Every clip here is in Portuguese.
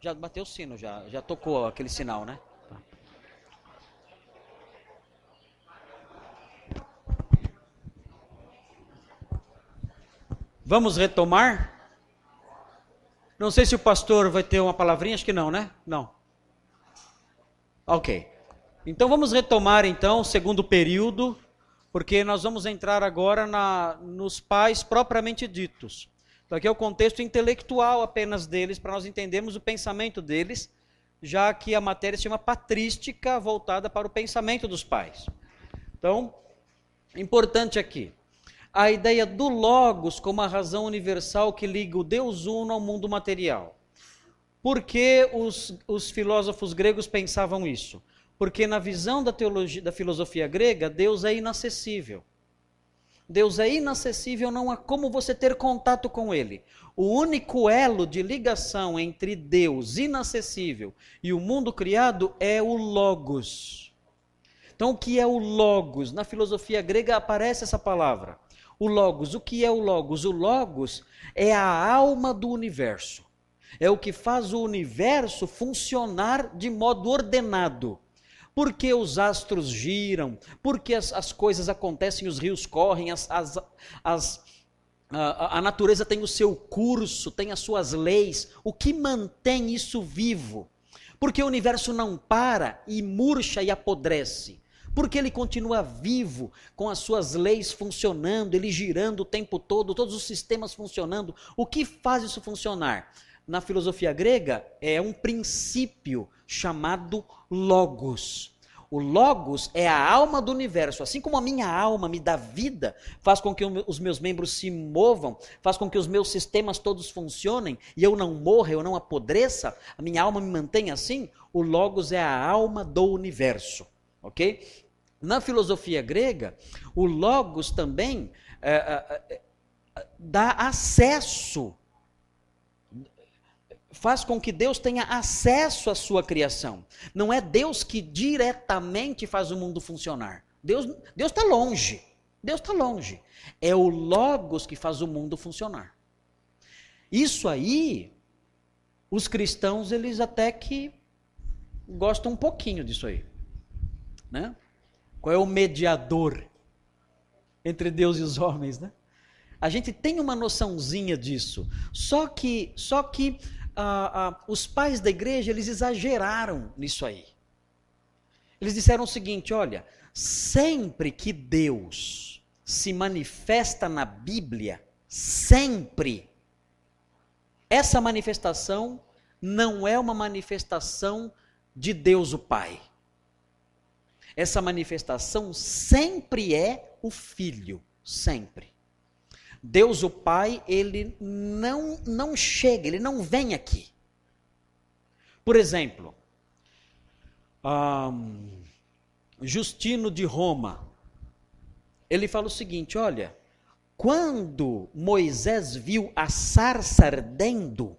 Já bateu o sino, já, já tocou aquele sinal, né? Vamos retomar? Não sei se o pastor vai ter uma palavrinha, acho que não, né? Não. Ok. Então vamos retomar então o segundo período, porque nós vamos entrar agora na, nos pais propriamente ditos. Então aqui é o contexto intelectual apenas deles, para nós entendermos o pensamento deles, já que a matéria se chama patrística, voltada para o pensamento dos pais. Então, importante aqui, a ideia do Logos como a razão universal que liga o Deus Uno ao mundo material. Por que os, os filósofos gregos pensavam isso? Porque na visão da teologia, da filosofia grega, Deus é inacessível. Deus é inacessível, não há como você ter contato com Ele. O único elo de ligação entre Deus inacessível e o mundo criado é o Logos. Então, o que é o Logos? Na filosofia grega aparece essa palavra. O Logos, o que é o Logos? O Logos é a alma do universo. É o que faz o universo funcionar de modo ordenado porque os astros giram, porque as, as coisas acontecem, os rios correm, as, as, as a, a, natureza tem o seu curso, tem as suas leis. O que mantém isso vivo? Porque o universo não para e murcha e apodrece. Porque ele continua vivo, com as suas leis funcionando, ele girando o tempo todo, todos os sistemas funcionando. O que faz isso funcionar? Na filosofia grega, é um princípio chamado logos. O logos é a alma do universo. Assim como a minha alma me dá vida, faz com que os meus membros se movam, faz com que os meus sistemas todos funcionem e eu não morra, eu não apodreça, a minha alma me mantém assim. O logos é a alma do universo, ok? Na filosofia grega, o logos também é, é, é, dá acesso faz com que Deus tenha acesso à sua criação. Não é Deus que diretamente faz o mundo funcionar. Deus está longe. Deus está longe. É o Logos que faz o mundo funcionar. Isso aí, os cristãos, eles até que gostam um pouquinho disso aí. Né? Qual é o mediador entre Deus e os homens, né? A gente tem uma noçãozinha disso. Só que, só que ah, ah, os pais da igreja, eles exageraram nisso aí. Eles disseram o seguinte: olha, sempre que Deus se manifesta na Bíblia, sempre, essa manifestação não é uma manifestação de Deus o Pai. Essa manifestação sempre é o Filho, sempre. Deus o Pai, ele não, não chega, ele não vem aqui. Por exemplo, um, Justino de Roma, ele fala o seguinte: olha, quando Moisés viu a sarça ardendo,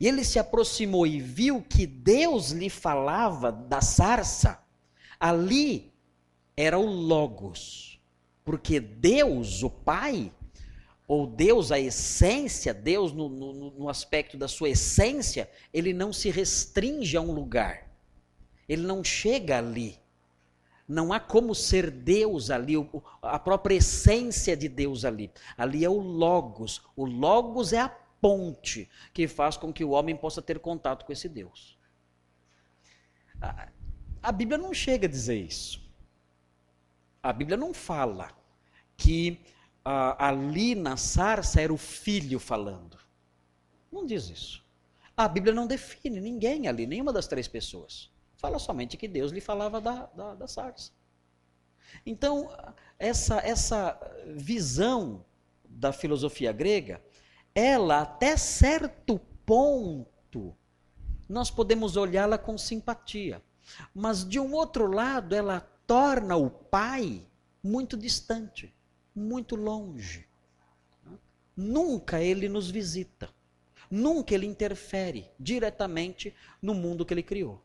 e ele se aproximou e viu que Deus lhe falava da sarça, ali era o Logos porque Deus, o Pai, ou Deus, a essência, Deus no, no, no, aspecto da sua essência, ele não se restringe a um lugar. Ele não chega ali. Não há como ser Deus ali, a própria essência de Deus ali. Ali é o Logos. O Logos é a ponte que faz com que o homem possa ter contato com esse Deus. A, a Bíblia não chega a dizer isso. A Bíblia não fala que ah, ali na sarça era o filho falando. Não diz isso. A Bíblia não define ninguém ali, nenhuma das três pessoas. Fala somente que Deus lhe falava da, da, da sarça. Então, essa, essa visão da filosofia grega, ela até certo ponto, nós podemos olhá-la com simpatia. Mas de um outro lado, ela torna o pai muito distante, muito longe. Nunca ele nos visita. Nunca ele interfere diretamente no mundo que ele criou.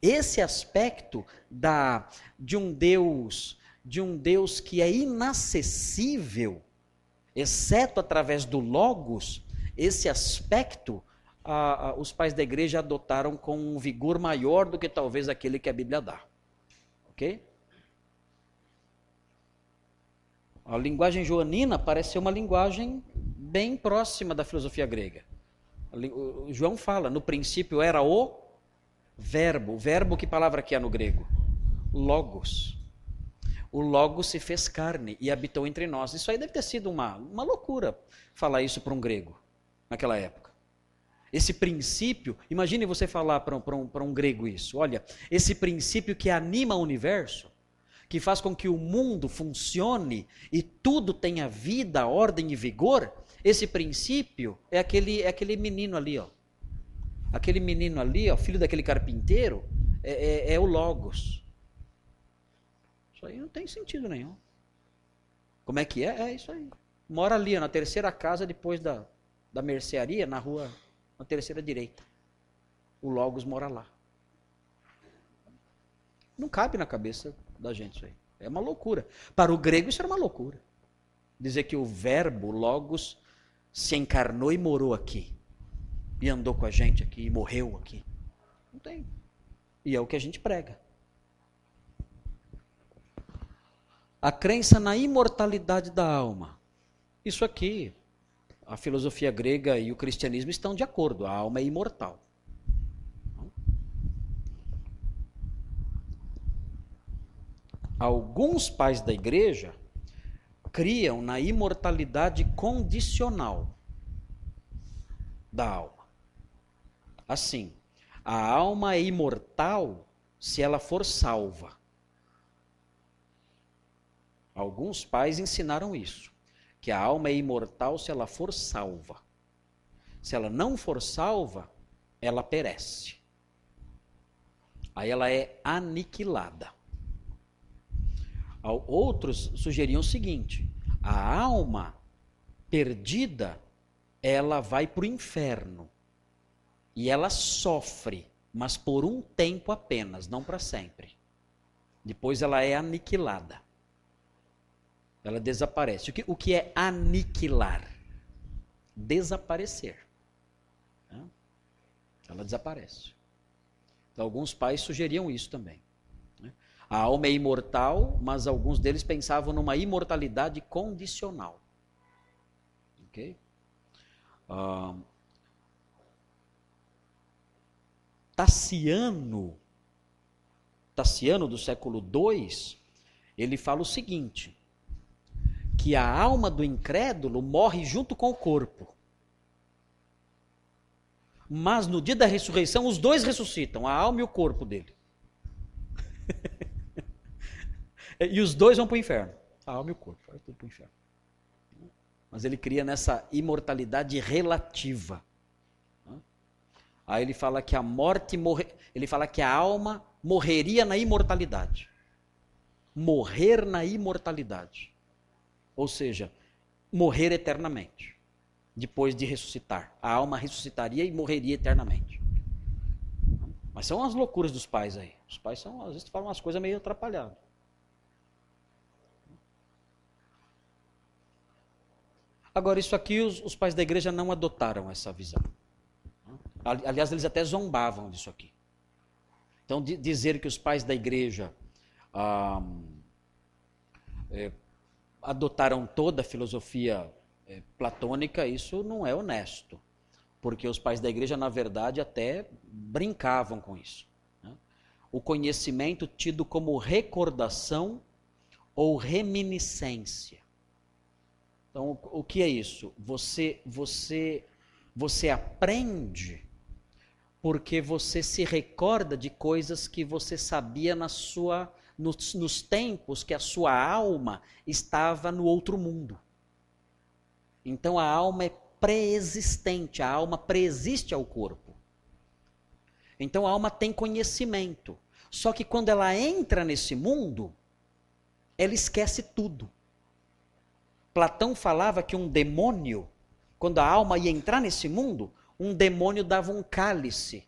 Esse aspecto da, de um Deus, de um Deus que é inacessível, exceto através do Logos, esse aspecto a, a, os pais da igreja adotaram com um vigor maior do que talvez aquele que a Bíblia dá. Ok? A linguagem joanina parece ser uma linguagem bem próxima da filosofia grega. O João fala, no princípio era o verbo. O verbo, que palavra que é no grego? Logos. O Logos se fez carne e habitou entre nós. Isso aí deve ter sido uma, uma loucura falar isso para um grego naquela época. Esse princípio, imagine você falar para um, um, um grego isso. Olha, esse princípio que anima o universo, que faz com que o mundo funcione e tudo tenha vida, ordem e vigor, esse princípio é aquele, é aquele menino ali, ó. Aquele menino ali, ó, filho daquele carpinteiro, é, é, é o Logos. Isso aí não tem sentido nenhum. Como é que é? É isso aí. Mora ali, ó, na terceira casa depois da, da mercearia, na rua, na terceira direita. O Logos mora lá. Não cabe na cabeça da gente isso aí. É uma loucura. Para o grego isso era uma loucura. Dizer que o verbo, logos, se encarnou e morou aqui. E andou com a gente aqui e morreu aqui. Não tem. E é o que a gente prega. A crença na imortalidade da alma. Isso aqui, a filosofia grega e o cristianismo estão de acordo. A alma é imortal. Alguns pais da igreja criam na imortalidade condicional da alma. Assim, a alma é imortal se ela for salva. Alguns pais ensinaram isso, que a alma é imortal se ela for salva. Se ela não for salva, ela perece. Aí ela é aniquilada. Outros sugeriam o seguinte: a alma perdida, ela vai para o inferno. E ela sofre, mas por um tempo apenas, não para sempre. Depois ela é aniquilada. Ela desaparece. O que, o que é aniquilar? Desaparecer. Ela desaparece. Então, alguns pais sugeriam isso também. A alma é imortal, mas alguns deles pensavam numa imortalidade condicional. Ok? Tassiano, Tassiano do século II, ele fala o seguinte: que a alma do incrédulo morre junto com o corpo. Mas no dia da ressurreição, os dois ressuscitam, a alma e o corpo dele. E os dois vão para o inferno. A alma e o corpo, vai tudo para o inferno. Mas ele cria nessa imortalidade relativa. Aí ele fala que a morte morre, ele fala que a alma morreria na imortalidade. Morrer na imortalidade. Ou seja, morrer eternamente. Depois de ressuscitar. A alma ressuscitaria e morreria eternamente. Mas são as loucuras dos pais aí. Os pais são, às vezes falam umas coisas meio atrapalhadas. Agora, isso aqui os, os pais da igreja não adotaram essa visão. Aliás, eles até zombavam disso aqui. Então, dizer que os pais da igreja ah, é, adotaram toda a filosofia é, platônica, isso não é honesto. Porque os pais da igreja, na verdade, até brincavam com isso. Né? O conhecimento tido como recordação ou reminiscência. Então, o que é isso? Você, você, você aprende porque você se recorda de coisas que você sabia na sua, nos, nos tempos que a sua alma estava no outro mundo. Então a alma é pré-existente, a alma preexiste ao corpo. Então a alma tem conhecimento. Só que quando ela entra nesse mundo, ela esquece tudo. Platão falava que um demônio, quando a alma ia entrar nesse mundo, um demônio dava um cálice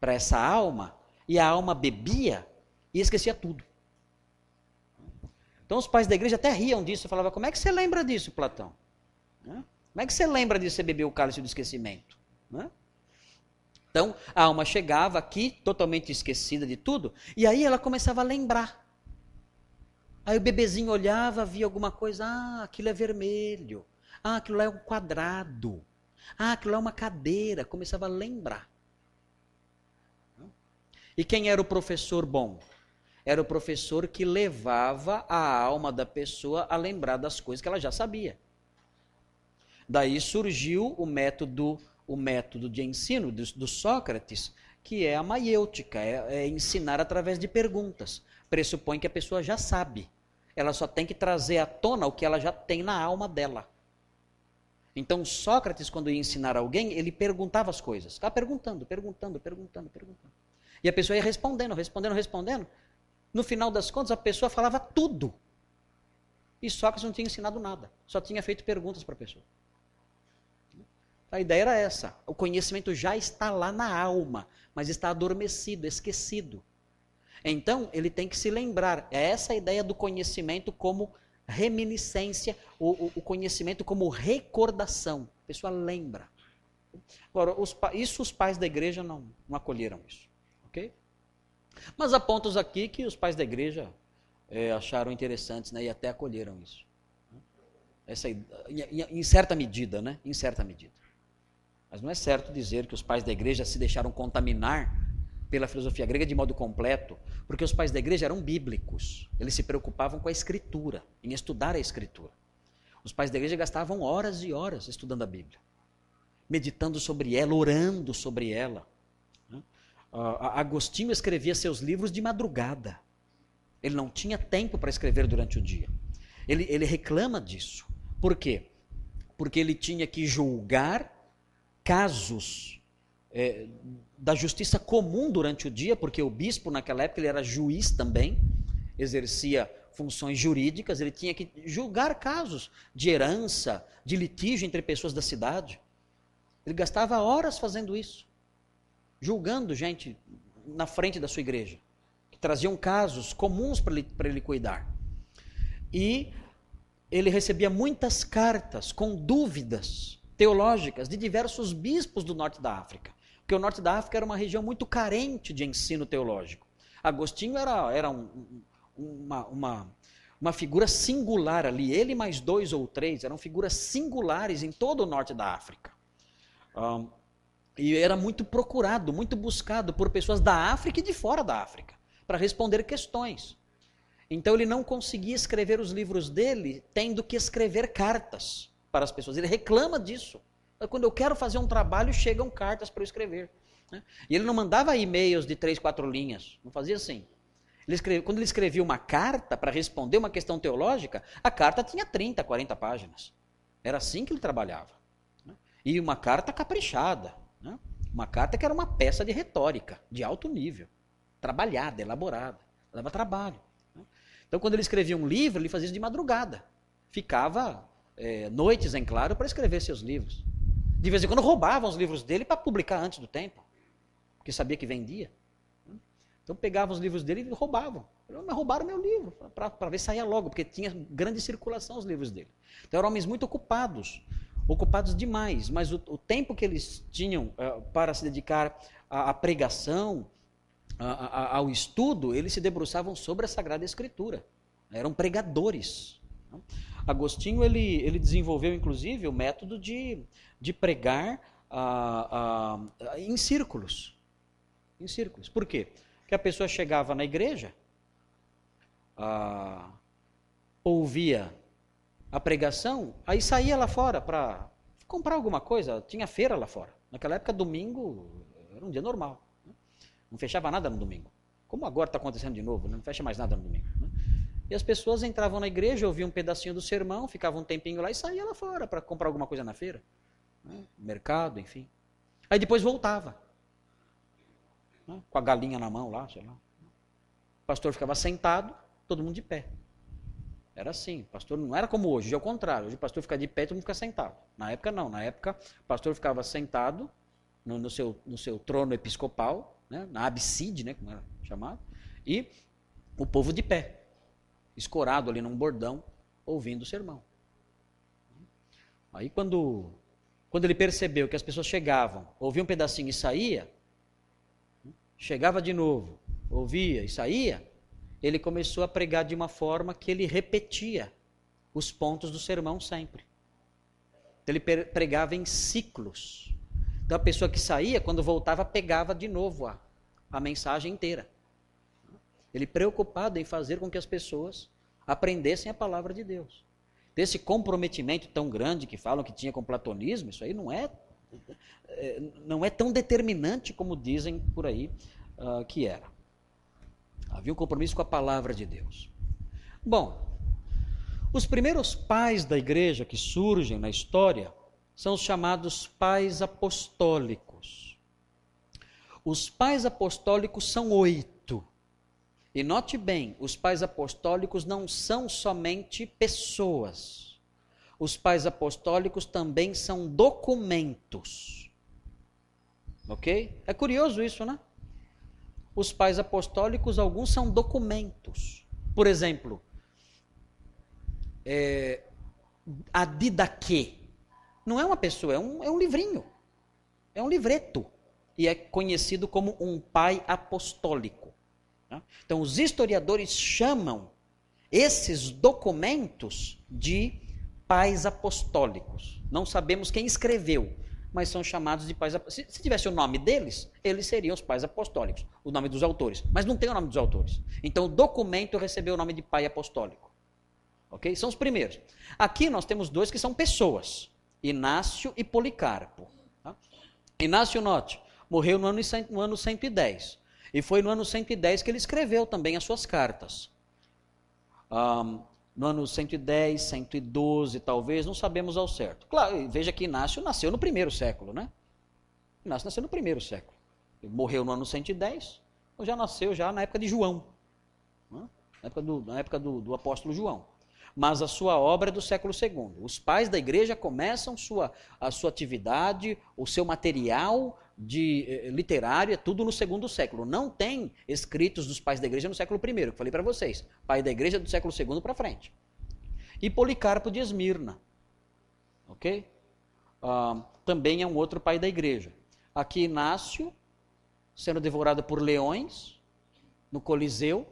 para essa alma e a alma bebia e esquecia tudo. Então os pais da igreja até riam disso, falavam: Como é que você lembra disso, Platão? Como é que você lembra de você beber o cálice do esquecimento? Então, a alma chegava aqui, totalmente esquecida de tudo, e aí ela começava a lembrar. Aí o bebezinho olhava, via alguma coisa, ah, aquilo é vermelho. Ah, aquilo lá é um quadrado. Ah, aquilo lá é uma cadeira. Começava a lembrar. E quem era o professor bom? Era o professor que levava a alma da pessoa a lembrar das coisas que ela já sabia. Daí surgiu o método, o método de ensino do, do Sócrates, que é a maiêutica, é, é ensinar através de perguntas. Pressupõe que a pessoa já sabe. Ela só tem que trazer à tona o que ela já tem na alma dela. Então Sócrates, quando ia ensinar alguém, ele perguntava as coisas. Ficava perguntando, perguntando, perguntando, perguntando. E a pessoa ia respondendo, respondendo, respondendo. No final das contas, a pessoa falava tudo. E Sócrates não tinha ensinado nada. Só tinha feito perguntas para a pessoa. A ideia era essa. O conhecimento já está lá na alma, mas está adormecido, esquecido. Então, ele tem que se lembrar. É essa a ideia do conhecimento como reminiscência, o, o conhecimento como recordação. A pessoa lembra. Agora, os, isso os pais da igreja não, não acolheram isso. Mas há pontos aqui que os pais da igreja é, acharam interessantes né, e até acolheram isso. Essa, em, em certa medida, né? Em certa medida. Mas não é certo dizer que os pais da igreja se deixaram contaminar pela filosofia grega de modo completo, porque os pais da igreja eram bíblicos. Eles se preocupavam com a escritura, em estudar a escritura. Os pais da igreja gastavam horas e horas estudando a Bíblia, meditando sobre ela, orando sobre ela. Né? Agostinho escrevia seus livros de madrugada. Ele não tinha tempo para escrever durante o dia. Ele, ele reclama disso. Por quê? Porque ele tinha que julgar casos é, da justiça comum durante o dia, porque o bispo naquela época ele era juiz também, exercia funções jurídicas, ele tinha que julgar casos de herança, de litígio entre pessoas da cidade. Ele gastava horas fazendo isso, julgando gente na frente da sua igreja, que traziam casos comuns para ele, ele cuidar. E ele recebia muitas cartas com dúvidas teológicas de diversos bispos do norte da África. Porque o norte da África era uma região muito carente de ensino teológico. Agostinho era, era um, uma, uma, uma figura singular ali, ele mais dois ou três, eram figuras singulares em todo o norte da África. Um, e era muito procurado, muito buscado por pessoas da África e de fora da África, para responder questões. Então ele não conseguia escrever os livros dele tendo que escrever cartas para as pessoas. Ele reclama disso. Quando eu quero fazer um trabalho, chegam cartas para eu escrever. Né? E ele não mandava e-mails de três, quatro linhas. Não fazia assim. Ele escreve, quando ele escrevia uma carta para responder uma questão teológica, a carta tinha 30, 40 páginas. Era assim que ele trabalhava. Né? E uma carta caprichada. Né? Uma carta que era uma peça de retórica, de alto nível. Trabalhada, elaborada. Dava trabalho. Né? Então, quando ele escrevia um livro, ele fazia isso de madrugada. Ficava é, noites em claro para escrever seus livros. De vez em quando roubavam os livros dele para publicar antes do tempo, porque sabia que vendia. Então pegavam os livros dele e roubavam. Mas roubaram meu livro, para ver se saía logo, porque tinha grande circulação os livros dele. Então eram homens muito ocupados, ocupados demais, mas o, o tempo que eles tinham uh, para se dedicar à, à pregação, a, a, ao estudo, eles se debruçavam sobre a Sagrada Escritura. Eram pregadores. Agostinho ele, ele desenvolveu inclusive o método de de pregar ah, ah, em círculos. Em círculos. Por quê? Porque a pessoa chegava na igreja, ah, ouvia a pregação, aí saía lá fora para comprar alguma coisa. Tinha feira lá fora. Naquela época, domingo era um dia normal. Né? Não fechava nada no domingo. Como agora está acontecendo de novo, né? não fecha mais nada no domingo. Né? E as pessoas entravam na igreja, ouviam um pedacinho do sermão, ficavam um tempinho lá e saía lá fora para comprar alguma coisa na feira né? mercado, enfim. Aí depois voltava, né? com a galinha na mão lá, sei lá. O pastor ficava sentado, todo mundo de pé. Era assim, pastor não era como hoje, hoje é o contrário. Hoje o pastor fica de pé e todo mundo fica sentado. Na época não, na época o pastor ficava sentado no, no seu, no seu trono episcopal, né? na abside, né? como era chamado, e o povo de pé, escorado ali num bordão, ouvindo o sermão. Aí quando quando ele percebeu que as pessoas chegavam, ouviam um pedacinho e saía, chegava de novo, ouvia e saía, ele começou a pregar de uma forma que ele repetia os pontos do sermão sempre. Ele pregava em ciclos. Então a pessoa que saía, quando voltava, pegava de novo a, a mensagem inteira. Ele preocupado em fazer com que as pessoas aprendessem a palavra de Deus. Desse comprometimento tão grande que falam que tinha com o platonismo, isso aí não é, é não é tão determinante como dizem por aí uh, que era. Havia um compromisso com a palavra de Deus. Bom, os primeiros pais da igreja que surgem na história são os chamados pais apostólicos. Os pais apostólicos são oito. E note bem, os pais apostólicos não são somente pessoas. Os pais apostólicos também são documentos. Ok? É curioso isso, né? Os pais apostólicos, alguns são documentos. Por exemplo, é, a Didaquê não é uma pessoa, é um, é um livrinho. É um livreto. E é conhecido como um pai apostólico. Tá? Então, os historiadores chamam esses documentos de pais apostólicos. Não sabemos quem escreveu, mas são chamados de pais apostólicos. Se, se tivesse o nome deles, eles seriam os pais apostólicos, o nome dos autores. Mas não tem o nome dos autores. Então, o documento recebeu o nome de pai apostólico. Ok? São os primeiros. Aqui nós temos dois que são pessoas: Inácio e Policarpo. Tá? Inácio, note, morreu no ano, no ano 110. E foi no ano 110 que ele escreveu também as suas cartas. Um, no ano 110, 112, talvez, não sabemos ao certo. Claro, veja que Inácio nasceu no primeiro século, né? Inácio nasceu no primeiro século. Ele morreu no ano 110, ou já nasceu já na época de João. Né? Na época, do, na época do, do apóstolo João mas a sua obra é do século II. Os pais da igreja começam sua, a sua atividade, o seu material de eh, literário é tudo no segundo século. Não tem escritos dos pais da igreja no século I, que falei para vocês. Pai da igreja do século II para frente. E Policarpo de Esmirna. Ok? Ah, também é um outro pai da igreja. Aqui Inácio, sendo devorado por leões no Coliseu.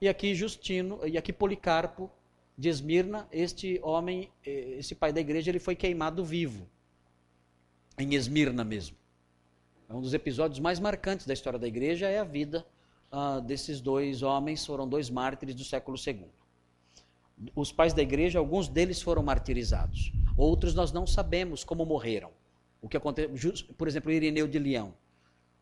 E aqui Justino, e aqui Policarpo de Esmirna, este homem, eh, esse pai da igreja, ele foi queimado vivo em Esmirna mesmo. É um dos episódios mais marcantes da história da igreja é a vida uh, desses dois homens, foram dois mártires do século II. Os pais da igreja, alguns deles foram martirizados, outros nós não sabemos como morreram. O que aconteceu, por exemplo, Irineu de Leão.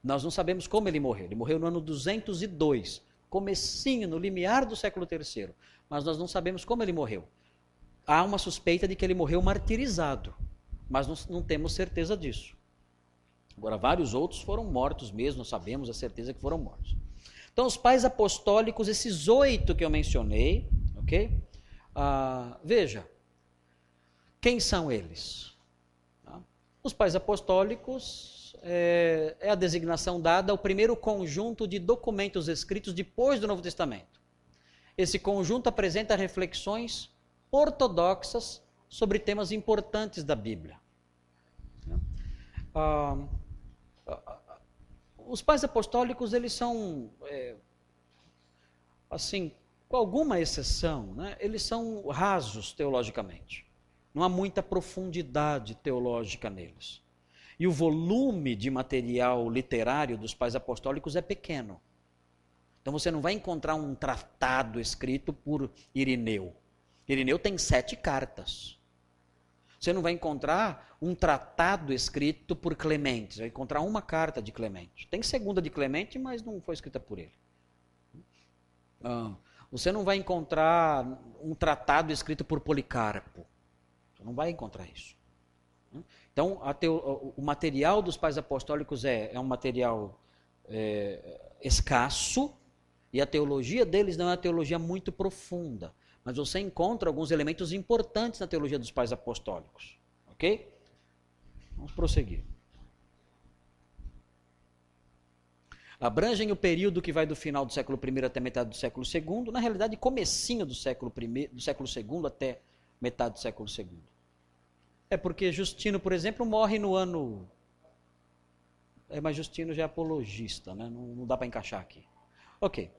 Nós não sabemos como ele morreu. Ele morreu no ano 202, comecinho, no limiar do século III. Mas nós não sabemos como ele morreu. Há uma suspeita de que ele morreu martirizado mas não, não temos certeza disso. Agora, vários outros foram mortos mesmo, sabemos a certeza que foram mortos. Então, os pais apostólicos, esses oito que eu mencionei, ok? Ah, veja, quem são eles? Tá? Os pais apostólicos é, é a designação dada ao primeiro conjunto de documentos escritos depois do Novo Testamento. Esse conjunto apresenta reflexões ortodoxas sobre temas importantes da Bíblia. Ah, os pais apostólicos, eles são, é, assim, com alguma exceção, né, eles são rasos teologicamente. Não há muita profundidade teológica neles. E o volume de material literário dos pais apostólicos é pequeno. Então você não vai encontrar um tratado escrito por Irineu. Irineu tem sete cartas. Você não vai encontrar um tratado escrito por Clemente, você vai encontrar uma carta de Clemente. Tem segunda de Clemente, mas não foi escrita por ele. Ah, você não vai encontrar um tratado escrito por Policarpo. Você não vai encontrar isso. Então, o material dos pais apostólicos é, é um material é, escasso e a teologia deles não é uma teologia muito profunda. Mas você encontra alguns elementos importantes na teologia dos pais apostólicos. Ok? Vamos prosseguir. Abrangem o período que vai do final do século I até metade do século II, na realidade, comecinho do século, I, do século II até metade do século II. É porque Justino, por exemplo, morre no ano é, mas Justino já é apologista, né? não, não dá para encaixar aqui. Ok.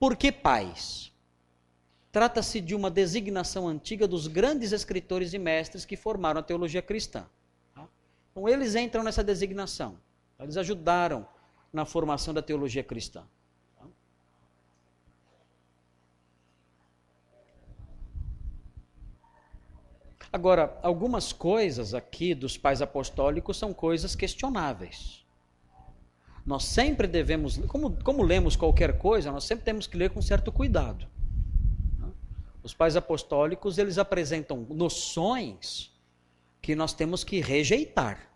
Por que pais? Trata-se de uma designação antiga dos grandes escritores e mestres que formaram a teologia cristã. Tá? Então, eles entram nessa designação. Eles ajudaram na formação da teologia cristã. Tá? Agora, algumas coisas aqui dos pais apostólicos são coisas questionáveis. Nós sempre devemos, como, como lemos qualquer coisa, nós sempre temos que ler com certo cuidado. Os pais apostólicos, eles apresentam noções que nós temos que rejeitar,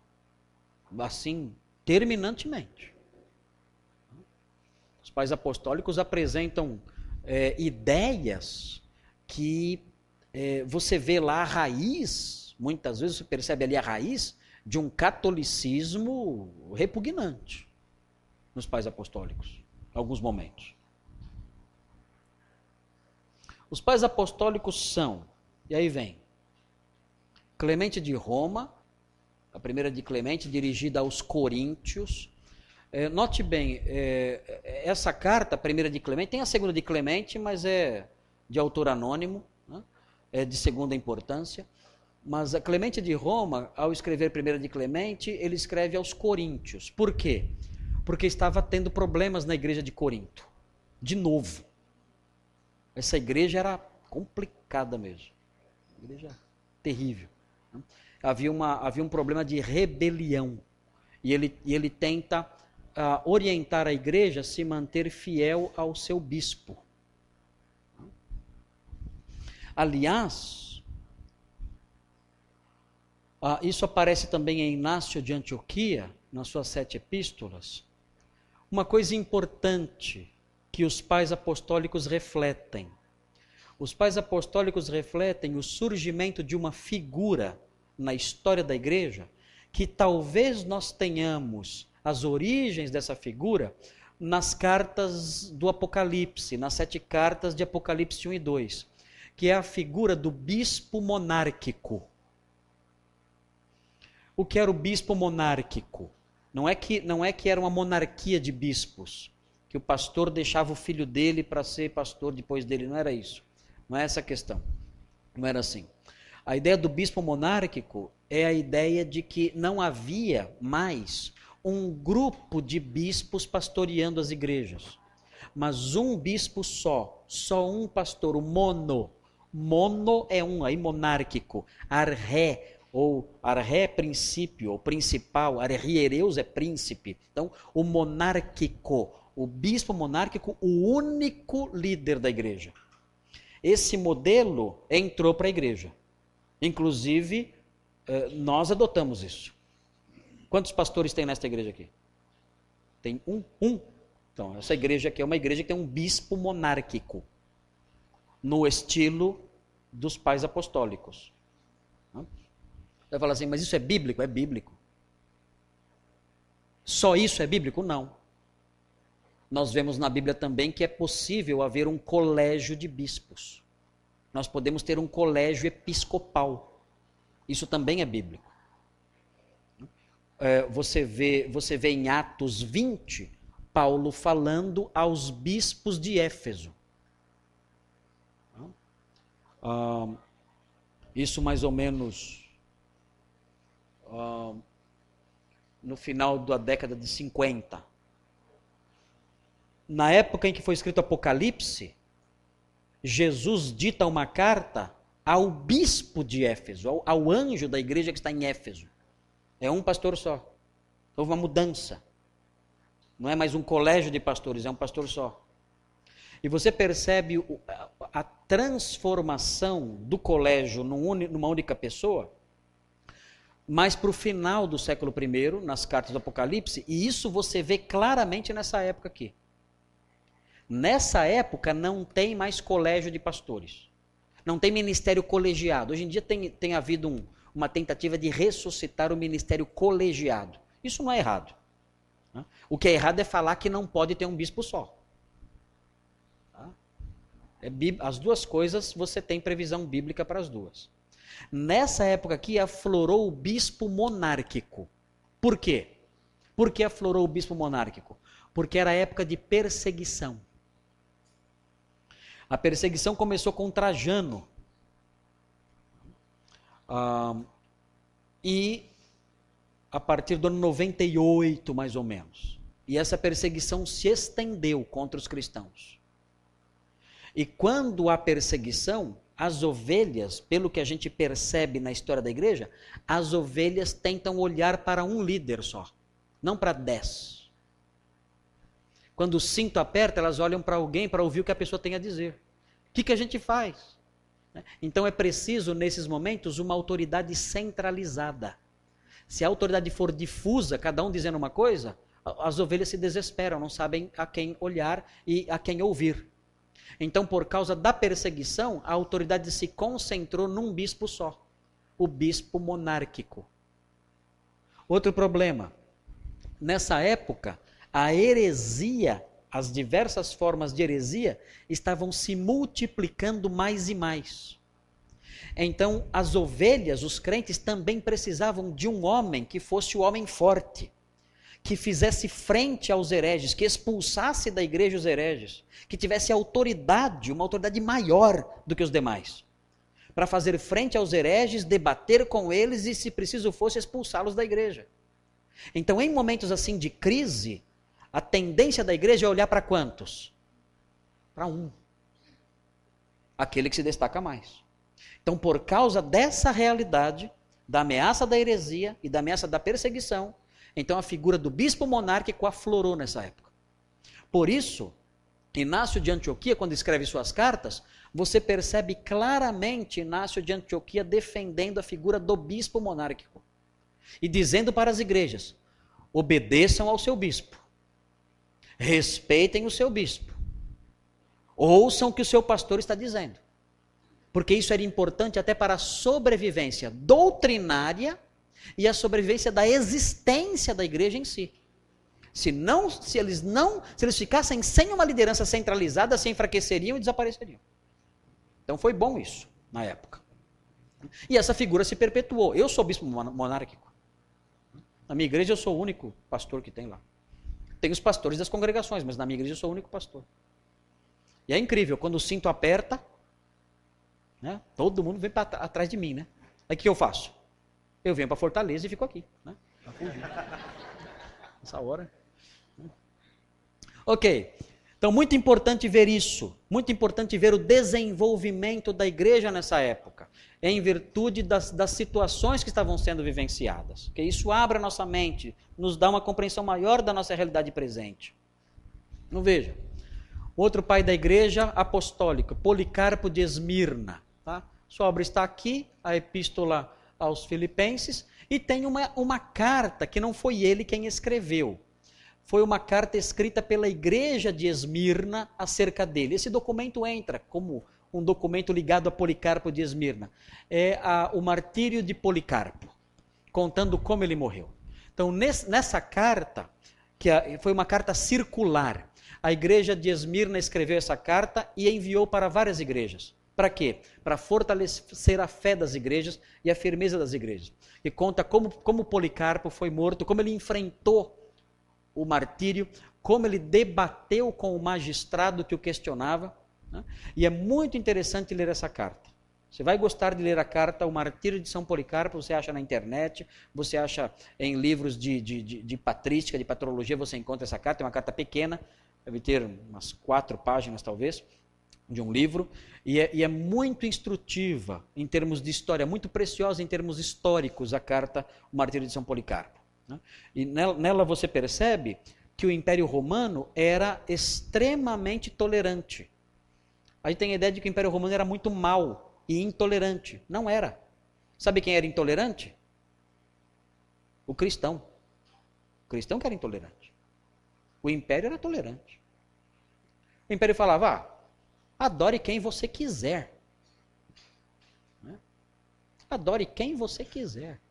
assim, terminantemente. Os pais apostólicos apresentam é, ideias que é, você vê lá a raiz, muitas vezes você percebe ali a raiz de um catolicismo repugnante nos pais apostólicos, em alguns momentos. Os pais apostólicos são, e aí vem, Clemente de Roma, a primeira de Clemente, dirigida aos Coríntios. É, note bem, é, essa carta, a primeira de Clemente, tem a segunda de Clemente, mas é de autor anônimo, né? é de segunda importância. Mas a Clemente de Roma, ao escrever primeira de Clemente, ele escreve aos Coríntios. Por quê? porque estava tendo problemas na igreja de Corinto. De novo. Essa igreja era complicada mesmo. Igreja terrível. Né? Havia, uma, havia um problema de rebelião. E ele, e ele tenta uh, orientar a igreja a se manter fiel ao seu bispo. Aliás, uh, isso aparece também em Inácio de Antioquia, nas suas sete epístolas. Uma coisa importante que os pais apostólicos refletem. Os pais apostólicos refletem o surgimento de uma figura na história da igreja que talvez nós tenhamos as origens dessa figura nas cartas do Apocalipse, nas sete cartas de Apocalipse 1 e 2, que é a figura do bispo monárquico. O que era o bispo monárquico? Não é que não é que era uma monarquia de bispos, que o pastor deixava o filho dele para ser pastor depois dele, não era isso. Não é essa a questão. Não era assim. A ideia do bispo monárquico é a ideia de que não havia mais um grupo de bispos pastoreando as igrejas, mas um bispo só, só um pastor, o mono. Mono é um, aí monárquico. Arré ou arré é princípio, ou principal, arhiereus é príncipe. Então, o monárquico, o bispo monárquico, o único líder da igreja. Esse modelo entrou para a igreja. Inclusive, eh, nós adotamos isso. Quantos pastores tem nesta igreja aqui? Tem um, um. Então, essa igreja aqui é uma igreja que tem um bispo monárquico, no estilo dos pais apostólicos. Vai falar assim, mas isso é bíblico? É bíblico. Só isso é bíblico? Não. Nós vemos na Bíblia também que é possível haver um colégio de bispos. Nós podemos ter um colégio episcopal. Isso também é bíblico. É, você, vê, você vê em Atos 20, Paulo falando aos bispos de Éfeso. Ah, isso mais ou menos uh, no final da década de 50. Na época em que foi escrito Apocalipse, Jesus dita uma carta ao bispo de Éfeso, ao, ao anjo da igreja que está em Éfeso. É um pastor só. Houve uma mudança. Não é mais um colégio de pastores, é um pastor só. E você percebe a transformação do colégio numa única pessoa mais para o final do século I, nas cartas do Apocalipse, e isso você vê claramente nessa época aqui. Nessa época não tem mais colégio de pastores, não tem ministério colegiado. Hoje em dia tem, tem havido um, uma tentativa de ressuscitar o ministério colegiado. Isso não é errado. Né? O que é errado é falar que não pode ter um bispo só. Tá? É, as duas coisas você tem previsão bíblica para as duas. Nessa época aqui aflorou o bispo monárquico. Por quê? Por que aflorou o bispo monárquico? Porque era época de perseguição. A perseguição começou com Trajano. Ah, e a partir do ano 98, mais ou menos. E essa perseguição se estendeu contra os cristãos. E quando há perseguição, as ovelhas, pelo que a gente percebe na história da igreja, as ovelhas tentam olhar para um líder só, não para dez. Quando o cinto aperta, elas olham para alguém para ouvir o que a pessoa tem a dizer. O que, que a gente faz? Então é preciso, nesses momentos, uma autoridade centralizada. Se a autoridade for difusa, cada um dizendo uma coisa, as ovelhas se desesperam, não sabem a quem olhar e a quem ouvir. Então, por causa da perseguição, a autoridade se concentrou num bispo só, o bispo monárquico. Outro problema, nessa época, a heresia, as diversas formas de heresia, estavam se multiplicando mais e mais. Então, as ovelhas, os crentes, também precisavam de um homem que fosse o homem forte que fizesse frente aos hereges, que expulsasse da igreja os hereges, que tivesse autoridade, uma autoridade maior do que os demais, para fazer frente aos hereges, debater com eles e, se preciso fosse, expulsá-los da igreja. Então, em momentos assim de crise, a tendência da igreja é olhar para quantos? Para um. Aquele que se destaca mais. Então, por causa dessa realidade, da ameaça da heresia e da ameaça da perseguição, então a figura do bispo monárquico aflorou nessa época. Por isso, Inácio de Antioquia, quando escreve suas cartas, você percebe claramente Inácio de Antioquia defendendo a figura do bispo monárquico e dizendo para as igrejas: obedeçam ao seu bispo, respeitem o seu bispo, ouçam o que o seu pastor está dizendo, porque isso era importante até para a sobrevivência doutrinária e a sobrevivência da existência da igreja em si. Se não, se eles não, se eles ficassem sem uma liderança centralizada, se enfraqueceriam e desapareceriam. Então foi bom isso na época. E essa figura se perpetuou. Eu sou bispo monárquico. Na minha igreja eu sou o único pastor que tem lá. Tem os pastores das congregações, mas na minha igreja eu sou o único pastor. E é incrível, quando o cinto aperta, né, todo mundo vem para atrás de mim, né? Aí o que eu faço? Eu venho para Fortaleza e fico aqui. Né? Nessa hora. Né? Ok. Então, muito importante ver isso. Muito importante ver o desenvolvimento da igreja nessa época, em virtude das, das situações que estavam sendo vivenciadas. Que isso abre a nossa mente, nos dá uma compreensão maior da nossa realidade presente. Não veja. Outro pai da igreja apostólica, Policarpo de Esmirna. Tá? Sua obra está aqui, a epístola aos Filipenses, e tem uma, uma carta que não foi ele quem escreveu. Foi uma carta escrita pela igreja de Esmirna acerca dele. Esse documento entra como um documento ligado a Policarpo de Esmirna. É a, o martírio de Policarpo, contando como ele morreu. Então, nesse, nessa carta, que a, foi uma carta circular, a igreja de Esmirna escreveu essa carta e enviou para várias igrejas. Para quê? Para fortalecer a fé das igrejas e a firmeza das igrejas. E conta como, como Policarpo foi morto, como ele enfrentou o martírio, como ele debateu com o magistrado que o questionava. Né? E é muito interessante ler essa carta. Você vai gostar de ler a carta O Martírio de São Policarpo, você acha na internet, você acha em livros de, de, de, de patrística, de patrologia, você encontra essa carta, é uma carta pequena, deve ter umas quatro páginas talvez de um livro, e é, e é, muito instrutiva em termos de história, muito preciosa em termos históricos a carta O Martírio de São Policarpo. Né? E nela, você percebe que o Império Romano era extremamente tolerante. A gente tem a ideia de que o Império Romano era muito mau e intolerante. Não era. Sabe quem era intolerante? O cristão. O cristão que era intolerante. O Império era tolerante. O Império falava, ah, Adore quem você quiser. Né? Adore quem você quiser.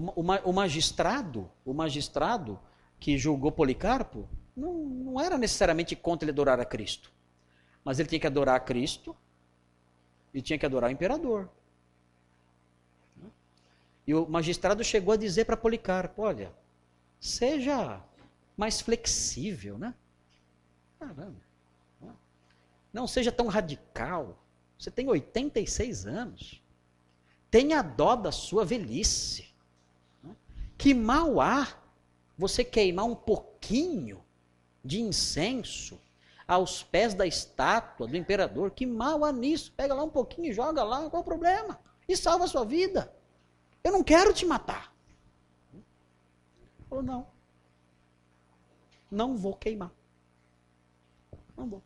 Né? O, o, o, magistrado, o magistrado que julgou Policarpo, não, não era necessariamente contra ele adorar a Cristo. Mas ele tinha que adorar a Cristo e tinha que adorar o imperador. Né? E o magistrado chegou a dizer para Policarpo: olha, seja mais flexível, né? Caramba. Não seja tão radical. Você tem 86 anos. Tenha dó da sua velhice. Que mal há você queimar um pouquinho de incenso aos pés da estátua do imperador. Que mal há nisso? Pega lá um pouquinho e joga lá, qual o problema? E salva a sua vida. Eu não quero te matar. Ou não. Não vou queimar. Não vou.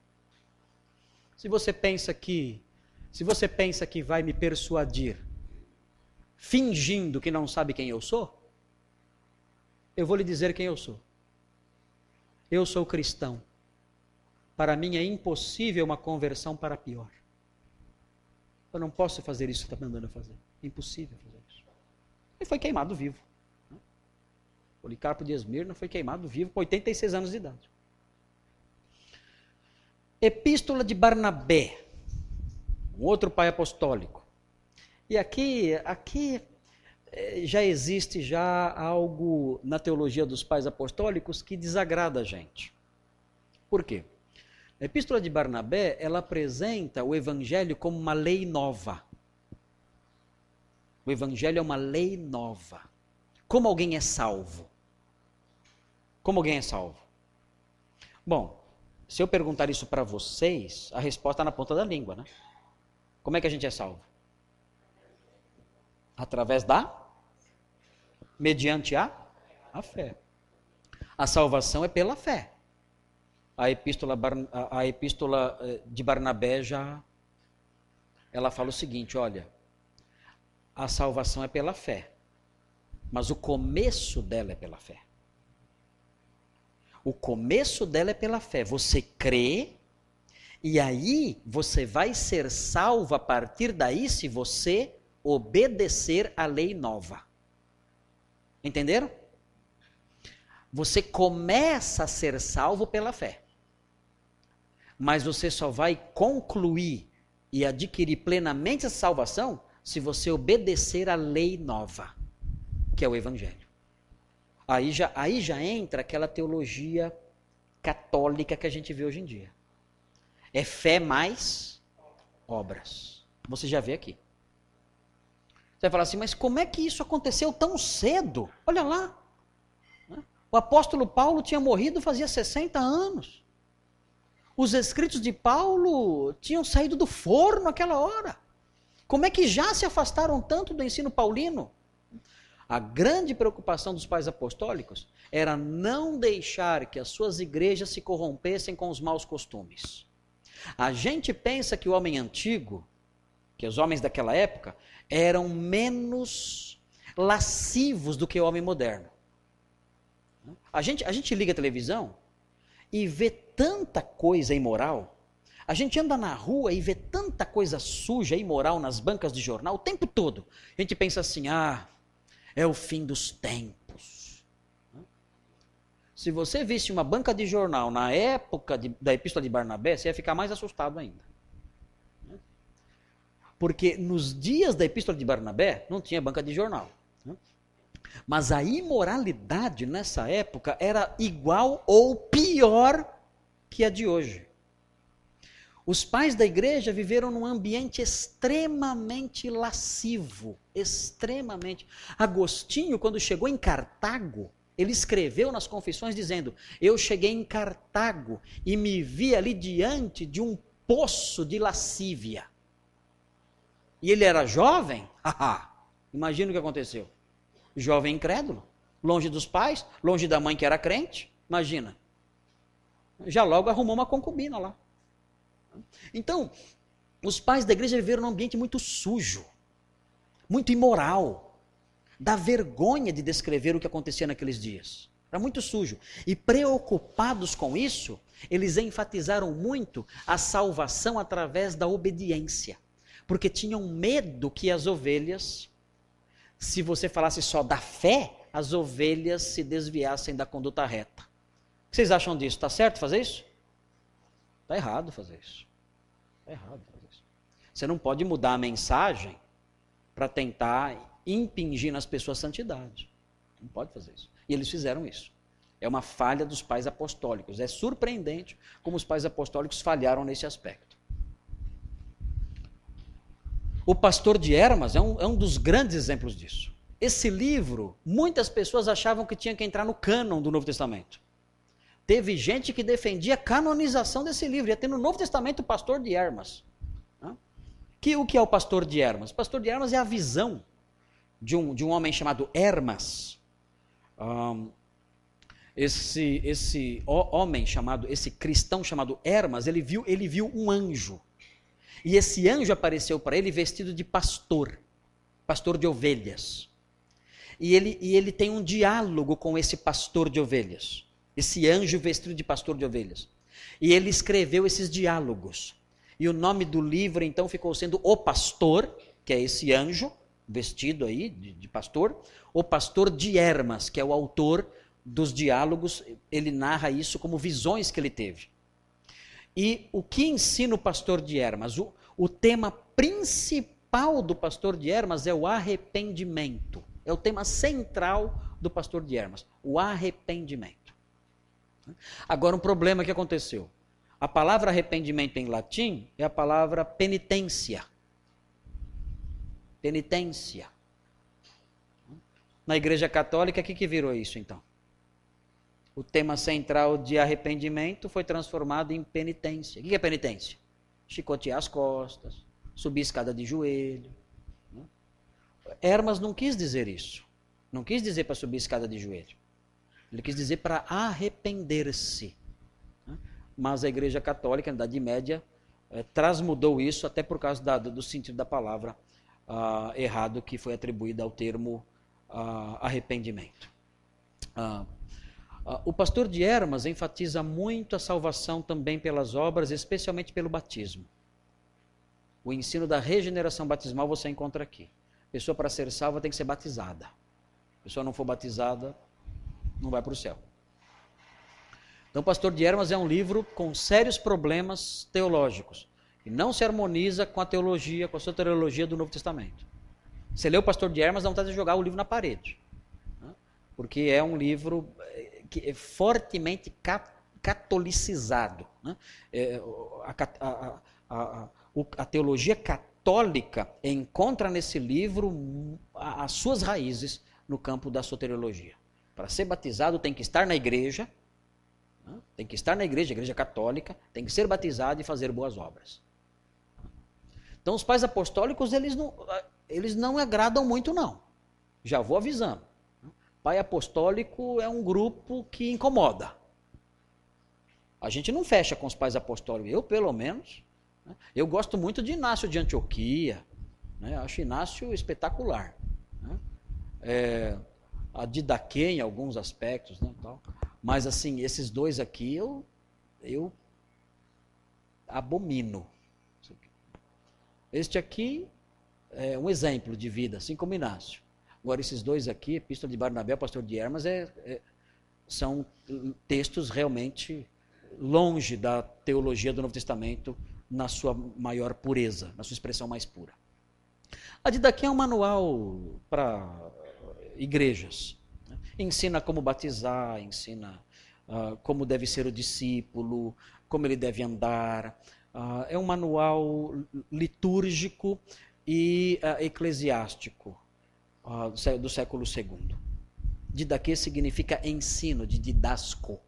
Se você pensa que se você pensa que vai me persuadir fingindo que não sabe quem eu sou, eu vou lhe dizer quem eu sou. Eu sou cristão. Para mim é impossível uma conversão para pior. Eu não posso fazer isso que está mandando fazer. É impossível fazer isso. Ele foi queimado vivo. Policarpo de Esmirna foi queimado vivo com 86 anos de idade. Epístola de Barnabé, um outro pai apostólico. E aqui, aqui já existe já algo na teologia dos pais apostólicos que desagrada a gente. Por quê? A Epístola de Barnabé, ela apresenta o evangelho como uma lei nova. O evangelho é uma lei nova. Como alguém é salvo? Como alguém é salvo? Bom, se eu perguntar isso para vocês, a resposta está na ponta da língua, né? Como é que a gente é salvo? Através da? Mediante a? A fé. A salvação é pela fé. A epístola, a epístola eh, de Barnabé já ela fala o seguinte, olha, a salvação é pela fé, mas o começo dela é pela fé. O começo dela é pela fé. Você crê, e aí você vai ser salvo a partir daí se você obedecer à lei nova. Entenderam? Você começa a ser salvo pela fé. Mas você só vai concluir e adquirir plenamente a salvação se você obedecer à lei nova, que é o Evangelho. Aí já, aí já entra aquela teologia católica que a gente vê hoje em dia. É fé mais obras. Você já vê aqui. Você vai falar assim, mas como é que isso aconteceu tão cedo? Olha lá. O apóstolo Paulo tinha morrido fazia 60 anos. Os escritos de Paulo tinham saído do forno naquela hora. Como é que já se afastaram tanto do ensino paulino? A grande preocupação dos pais apostólicos era não deixar que as suas igrejas se corrompessem com os maus costumes. A gente pensa que o homem antigo, que os homens daquela época, eram menos lascivos do que o homem moderno. A gente, a gente liga a televisão e vê tanta coisa imoral. A gente anda na rua e vê tanta coisa suja e imoral nas bancas de jornal o tempo todo. A gente pensa assim: ah, é o fim dos tempos. Se você visse uma banca de jornal na época de, da Epístola de Barnabé, você ia ficar mais assustado ainda. Porque nos dias da Epístola de Barnabé não tinha banca de jornal. Mas a imoralidade nessa época era igual ou pior que a de hoje. Os pais da igreja viveram num ambiente extremamente lascivo, extremamente. Agostinho, quando chegou em Cartago, ele escreveu nas Confissões dizendo: Eu cheguei em Cartago e me vi ali diante de um poço de lascívia. E ele era jovem? Imagina o que aconteceu. Jovem incrédulo, longe dos pais, longe da mãe que era crente. Imagina. Já logo arrumou uma concubina lá. Então, os pais da igreja viveram num ambiente muito sujo, muito imoral. Dá vergonha de descrever o que acontecia naqueles dias. Era muito sujo. E preocupados com isso, eles enfatizaram muito a salvação através da obediência. Porque tinham medo que as ovelhas, se você falasse só da fé, as ovelhas se desviassem da conduta reta. O que vocês acham disso? Está certo fazer isso? Está errado fazer isso. Está errado fazer isso. Você não pode mudar a mensagem para tentar impingir nas pessoas santidade. Não pode fazer isso. E eles fizeram isso. É uma falha dos pais apostólicos. É surpreendente como os pais apostólicos falharam nesse aspecto. O pastor de Hermas é um, é um dos grandes exemplos disso. Esse livro, muitas pessoas achavam que tinha que entrar no cânon do Novo Testamento. Teve gente que defendia a canonização desse livro. Ia ter no Novo Testamento o pastor de Hermas. Que, o que é o pastor de Hermas? O pastor de Hermas é a visão de um, de um homem chamado Hermas. Um, esse, esse homem chamado, esse cristão chamado Hermas, ele viu, ele viu um anjo. E esse anjo apareceu para ele vestido de pastor, pastor de ovelhas. E ele, e ele tem um diálogo com esse pastor de ovelhas, esse anjo vestido de pastor de ovelhas. E ele escreveu esses diálogos. E o nome do livro então ficou sendo O Pastor, que é esse anjo vestido aí de, de pastor, o pastor de Hermas, que é o autor dos diálogos, ele narra isso como visões que ele teve. E o que ensina o pastor de Hermas? O, o tema principal do pastor de Hermas é o arrependimento. É o tema central do pastor de Hermas, o arrependimento. Agora, um problema que aconteceu. A palavra arrependimento em latim é a palavra penitência. Penitência. Na Igreja Católica, o que, que virou isso então? O tema central de arrependimento foi transformado em penitência. O que é penitência? Chicotear as costas, subir escada de joelho. Né? Hermas não quis dizer isso. Não quis dizer para subir escada de joelho. Ele quis dizer para arrepender-se. Né? Mas a Igreja Católica, na Idade Média, é, transmudou isso até por causa da, do sentido da palavra uh, errado que foi atribuído ao termo uh, arrependimento. Uh, o pastor de Hermas enfatiza muito a salvação também pelas obras, especialmente pelo batismo. O ensino da regeneração batismal você encontra aqui. A pessoa para ser salva tem que ser batizada. A pessoa não for batizada, não vai para o céu. Então, Pastor de Hermas é um livro com sérios problemas teológicos e não se harmoniza com a teologia, com a soteriologia do Novo Testamento. Você lê o pastor de Hermas, dá vontade de jogar o livro na parede. Né? Porque é um livro que é fortemente catolicizado. Né? É, a, a, a, a, teologia católica encontra nesse livro as suas raízes no campo da soteriologia. Para ser batizado tem que estar na igreja, né? tem que estar na igreja, igreja católica, tem que ser batizado e fazer boas obras. Então os pais apostólicos, eles não, eles não agradam muito não. Já vou avisando. Pai apostólico é um grupo que incomoda. A gente não fecha com os pais apostólicos. Eu, pelo menos, né? eu gosto muito de Inácio de Antioquia. Né? Acho Inácio espetacular. Né? É, a Didaquê em alguns aspectos. Né, tal. Mas, assim, esses dois aqui eu, eu abomino. Este aqui é um exemplo de vida, assim como Inácio. Agora, esses dois aqui, Epístola de Barnabé, Pastor de Hermas, é, é, são textos realmente longe da teologia do Novo Testamento na sua maior pureza, na sua expressão mais pura. A Didaquê é um manual para igrejas. Né? Ensina como batizar, ensina uh, como deve ser o discípulo, como ele deve andar, Uh, é um manual litúrgico e uh, eclesiástico uh, do século II. Didaquê significa ensino, de didasco.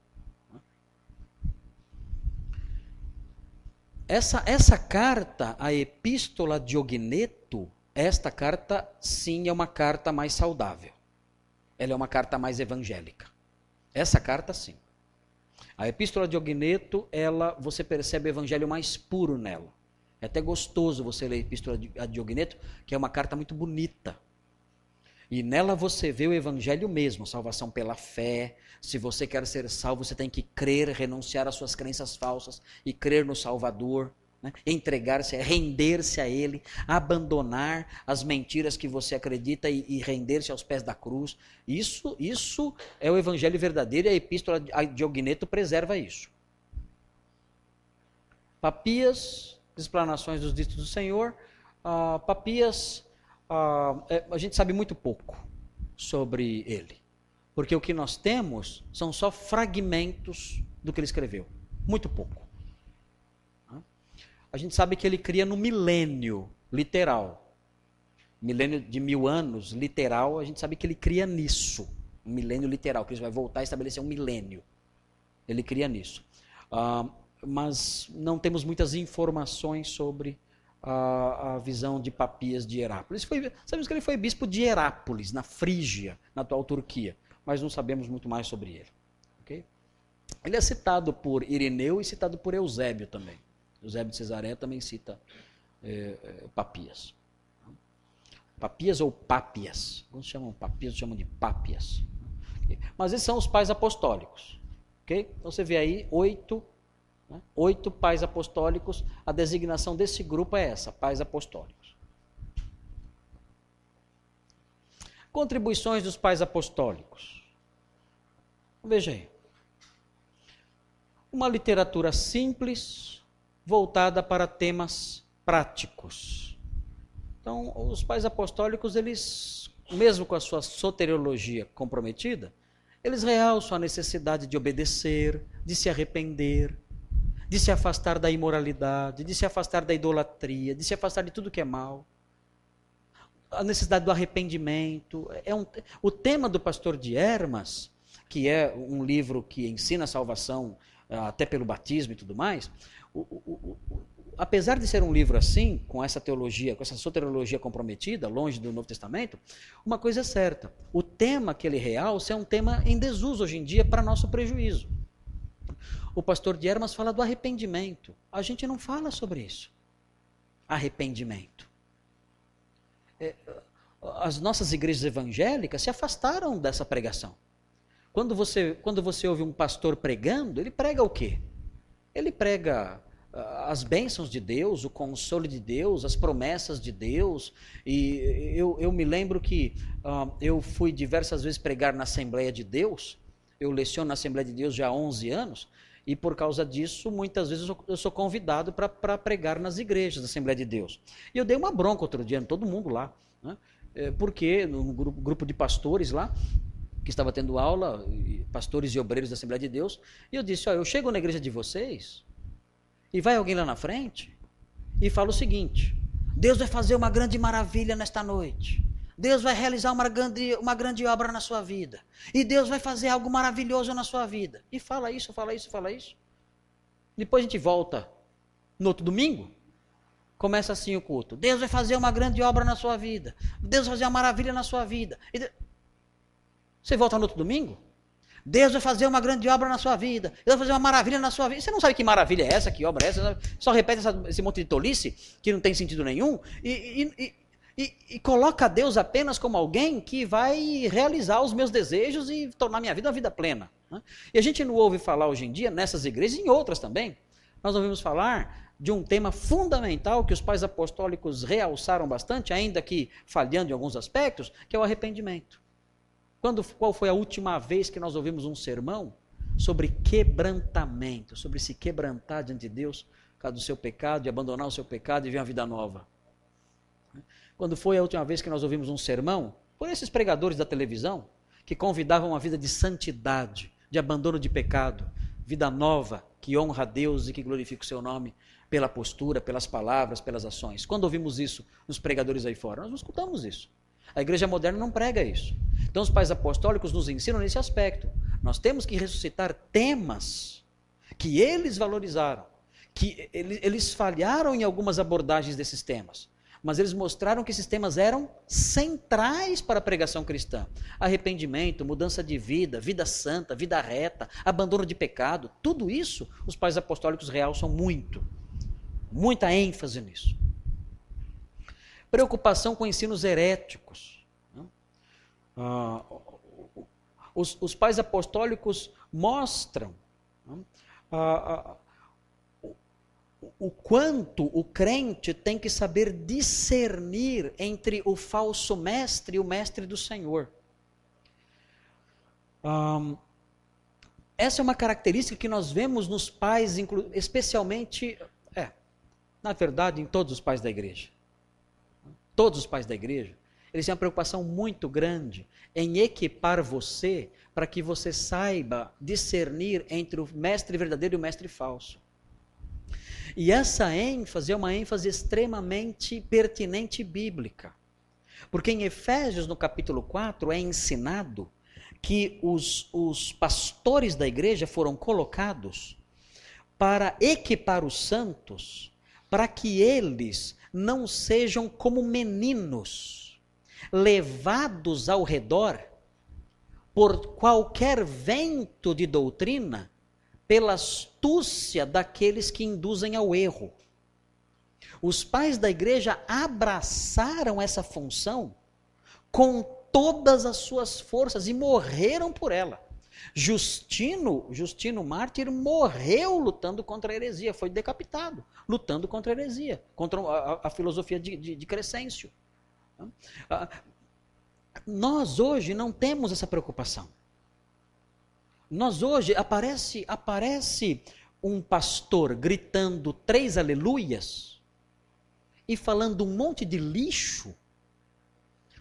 Essa, essa carta, a Epístola de Ogneto, esta carta sim é uma carta mais saudável. Ela é uma carta mais evangélica. Essa carta sim. A epístola de Ogneto, ela, você percebe o evangelho mais puro nela. É até gostoso você ler a epístola de Ogneto, que é uma carta muito bonita. E nela você vê o evangelho mesmo, salvação pela fé. Se você quer ser salvo, você tem que crer, renunciar às suas crenças falsas e crer no Salvador. Né? Entregar-se, render-se a Ele, abandonar as mentiras que você acredita e, e render-se aos pés da cruz. Isso, isso é o Evangelho verdadeiro e a Epístola de Ogneto preserva isso. Papias, explanações dos ditos do Senhor. Uh, Papias, uh, é, a gente sabe muito pouco sobre ele. Porque o que nós temos são só fragmentos do que ele escreveu. Muito pouco. A gente sabe que ele cria no milênio literal. Milênio de mil anos, literal, a gente sabe que ele cria nisso. Um milênio literal, que ele vai voltar a estabelecer um milênio. Ele cria nisso. Uh, mas não temos muitas informações sobre a, a, visão de Papias de Herápolis. Foi, sabemos que ele foi bispo de Herápolis, na Frígia, na atual Turquia, mas não sabemos muito mais sobre ele. Okay? Ele é citado por Irineu e citado por Eusébio também. Eusébio de Cesaré também cita é, é, Papias. Papias ou Pápias. Alguns chamam Papias, chamam de Pápias. Mas esses são os pais apostólicos. Okay? Então você vê aí oito, né? oito pais apostólicos. A designação desse grupo é essa, pais apostólicos. Contribuições dos pais apostólicos. Veja aí. Uma literatura simples, voltada para temas práticos. Então, os pais apostólicos, eles, mesmo com a sua soteriologia comprometida, eles realçam a necessidade de obedecer, de se arrepender, de se afastar da imoralidade, de se afastar da idolatria, de se afastar de tudo que é mal. A necessidade do arrependimento. É um, o tema do pastor de Hermas, que é um livro que ensina a salvação ah, até pelo batismo e tudo mais, o, o, o, apesar de ser um livro assim, com essa teologia, com essa soteriologia comprometida, longe do Novo Testamento, uma coisa é certa: o tema que ele realça é um tema em desuso hoje em dia para nosso prejuízo. O pastor de Hermas fala do arrependimento. A gente não fala sobre isso. Arrependimento. É, as nossas igrejas evangélicas se afastaram dessa pregação. Quando você, quando você ouve um pastor pregando, ele prega o quê? Ele prega ah, as bênçãos de Deus, o consolo de Deus, as promessas de Deus. E eu, eu me lembro que uh, eu fui diversas vezes pregar na Assembleia de Deus. Eu leciono na Assembleia de Deus já há 11 anos. E por causa disso, muitas vezes eu sou, convidado para pregar nas igrejas da Assembleia de Deus. E eu dei uma bronca outro dia, todo mundo lá. Né? É, porque no grupo, grupo de pastores lá, que estava tendo aula, pastores e obreiros da Assembleia de Deus, e eu disse: Ó, eu chego na igreja de vocês, e vai alguém lá na frente, e fala o seguinte: Deus vai fazer uma grande maravilha nesta noite. Deus vai realizar uma grande, uma grande obra na sua vida. E Deus vai fazer algo maravilhoso na sua vida. E fala isso, fala isso, fala isso. Depois a gente volta no outro domingo. Começa assim o culto. Deus vai fazer uma grande obra na sua vida. Deus vai fazer uma maravilha na sua vida. Você volta no outro domingo? Deus vai fazer uma grande obra na sua vida. Deus vai fazer uma maravilha na sua vida. Você não sabe que maravilha é essa, que obra é essa? Só repete essa, esse monte de tolice que não tem sentido nenhum e, e, e, coloca Deus apenas como alguém que vai realizar os meus desejos e tornar minha vida uma vida plena. Né? E a gente não ouve falar hoje em dia, nessas igrejas e em outras também, nós ouvimos falar de um tema fundamental que os pais apostólicos realçaram bastante, ainda que falhando em alguns aspectos, que é o arrependimento. Quando, qual foi a última vez que nós ouvimos um sermão sobre quebrantamento, sobre se quebrantar diante de Deus por causa do seu pecado, e abandonar o seu pecado e viver uma vida nova? Quando foi a última vez que nós ouvimos um sermão por esses pregadores da televisão que convidavam uma vida de santidade, de abandono de pecado, vida nova, que honra a Deus e que glorifica o seu nome pela postura, pelas palavras, pelas ações. Quando ouvimos isso nos pregadores aí fora? Nós não escutamos isso. A igreja moderna não prega isso. Então, os pais apostólicos nos ensinam nesse aspecto. Nós temos que ressuscitar temas que eles valorizaram, que eles falharam em algumas abordagens desses temas, mas eles mostraram que esses temas eram centrais para a pregação cristã. Arrependimento, mudança de vida, vida santa, vida reta, abandono de pecado, tudo isso os pais apostólicos realçam muito. Muita ênfase nisso. Preocupação com ensinos heréticos ah, os, os, pais apostólicos mostram ah, ah, o quanto o crente tem que saber discernir entre o falso mestre e o mestre do Senhor. essa é uma característica que nós vemos nos pais, especialmente, é, na verdade, em todos os pais da igreja. Todos os pais da igreja eles têm uma preocupação muito grande em equipar você para que você saiba discernir entre o mestre verdadeiro e o mestre falso. E essa ênfase é uma ênfase extremamente pertinente bíblica. Porque em Efésios, no capítulo 4, é ensinado que os, os pastores da igreja foram colocados para equipar os santos, para que eles não sejam como meninos, levados ao redor por qualquer vento de doutrina, pela astúcia daqueles que induzem ao erro. Os pais da igreja abraçaram essa função com todas as suas forças e morreram por ela. Justino, Justino Mártir morreu lutando contra a heresia, foi decapitado, lutando contra a heresia, contra a, a filosofia de, de, de Crescêncio. Ah, nós hoje não temos essa preocupação. Nós hoje aparece aparece um pastor gritando três aleluias e falando um monte de lixo.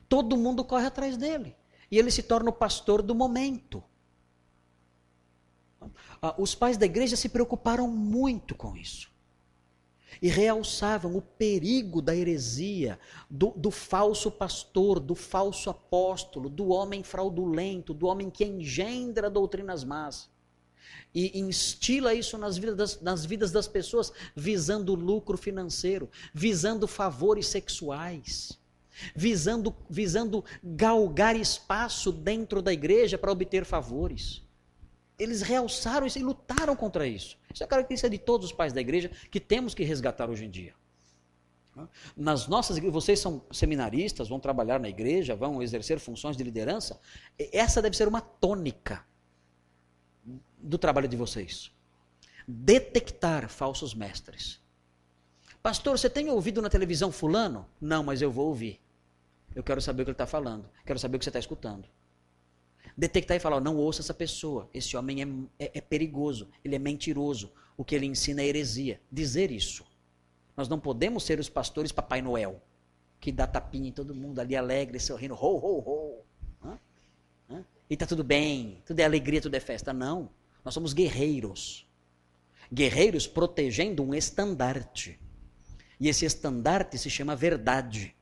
Todo mundo corre atrás dele e ele se torna o pastor do momento. Ah, os pais da igreja se preocuparam muito com isso e realçavam o perigo da heresia, do, do, falso pastor, do falso apóstolo, do homem fraudulento, do homem que engendra doutrinas más. E instila isso nas vidas, das, nas vidas das pessoas, visando lucro financeiro, visando favores sexuais, visando, visando galgar espaço dentro da igreja para obter favores eles realçaram isso e lutaram contra isso. Isso é característica de todos os pais da igreja que temos que resgatar hoje em dia. Nas nossas vocês são seminaristas, vão trabalhar na igreja, vão exercer funções de liderança. Essa deve ser uma tônica do trabalho de vocês. Detectar falsos mestres. Pastor, você tem ouvido na televisão fulano? Não, mas eu vou ouvir. Eu quero saber o que ele está falando. Quero saber o que você está escutando detectar e falar: não ouça essa pessoa, esse homem é, é, é perigoso, ele é mentiroso, o que ele ensina é heresia. Dizer isso. Nós não podemos ser os pastores Papai Noel, que dá tapinha em todo mundo ali alegre, sorrindo, ho, ho, ho. Hã? Hã? E tá tudo bem, tudo é alegria, tudo é festa. Não. Nós somos guerreiros. Guerreiros protegendo um estandarte. E esse estandarte se chama verdade.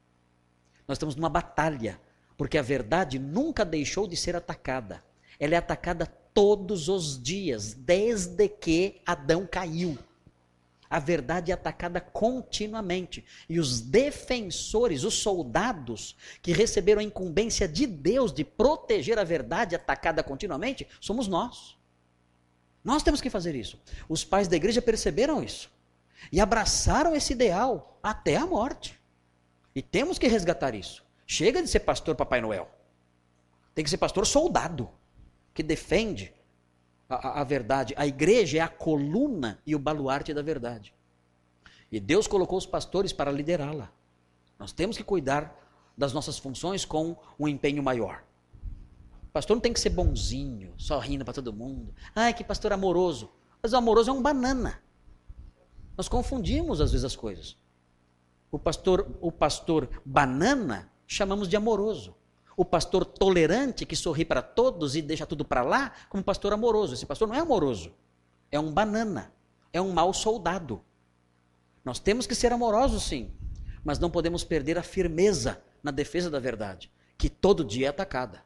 Nós estamos numa batalha porque a verdade nunca deixou de ser atacada. Ela é atacada todos os dias, desde que Adão caiu. A verdade é atacada continuamente. E os defensores, os soldados que receberam a incumbência de Deus de proteger a verdade atacada continuamente, somos nós. Nós temos que fazer isso. Os pais da igreja perceberam isso e abraçaram esse ideal até a morte. E temos que resgatar isso. Chega de ser pastor Papai Noel. Tem que ser pastor soldado, que defende a, a, a verdade. A igreja é a coluna e o baluarte da verdade. E Deus colocou os pastores para liderá-la. Nós temos que cuidar das nossas funções com um empenho maior. O pastor não tem que ser bonzinho, só rindo para todo mundo. Ai, que pastor amoroso. Mas o amoroso é um banana. Nós confundimos às vezes as coisas. O pastor, o pastor banana chamamos de amoroso. O pastor tolerante que sorri para todos e deixa tudo para lá, como pastor amoroso. Esse pastor não é amoroso, é um banana, é um mau soldado. Nós temos que ser amorosos sim, mas não podemos perder a firmeza na defesa da verdade, que todo dia é atacada.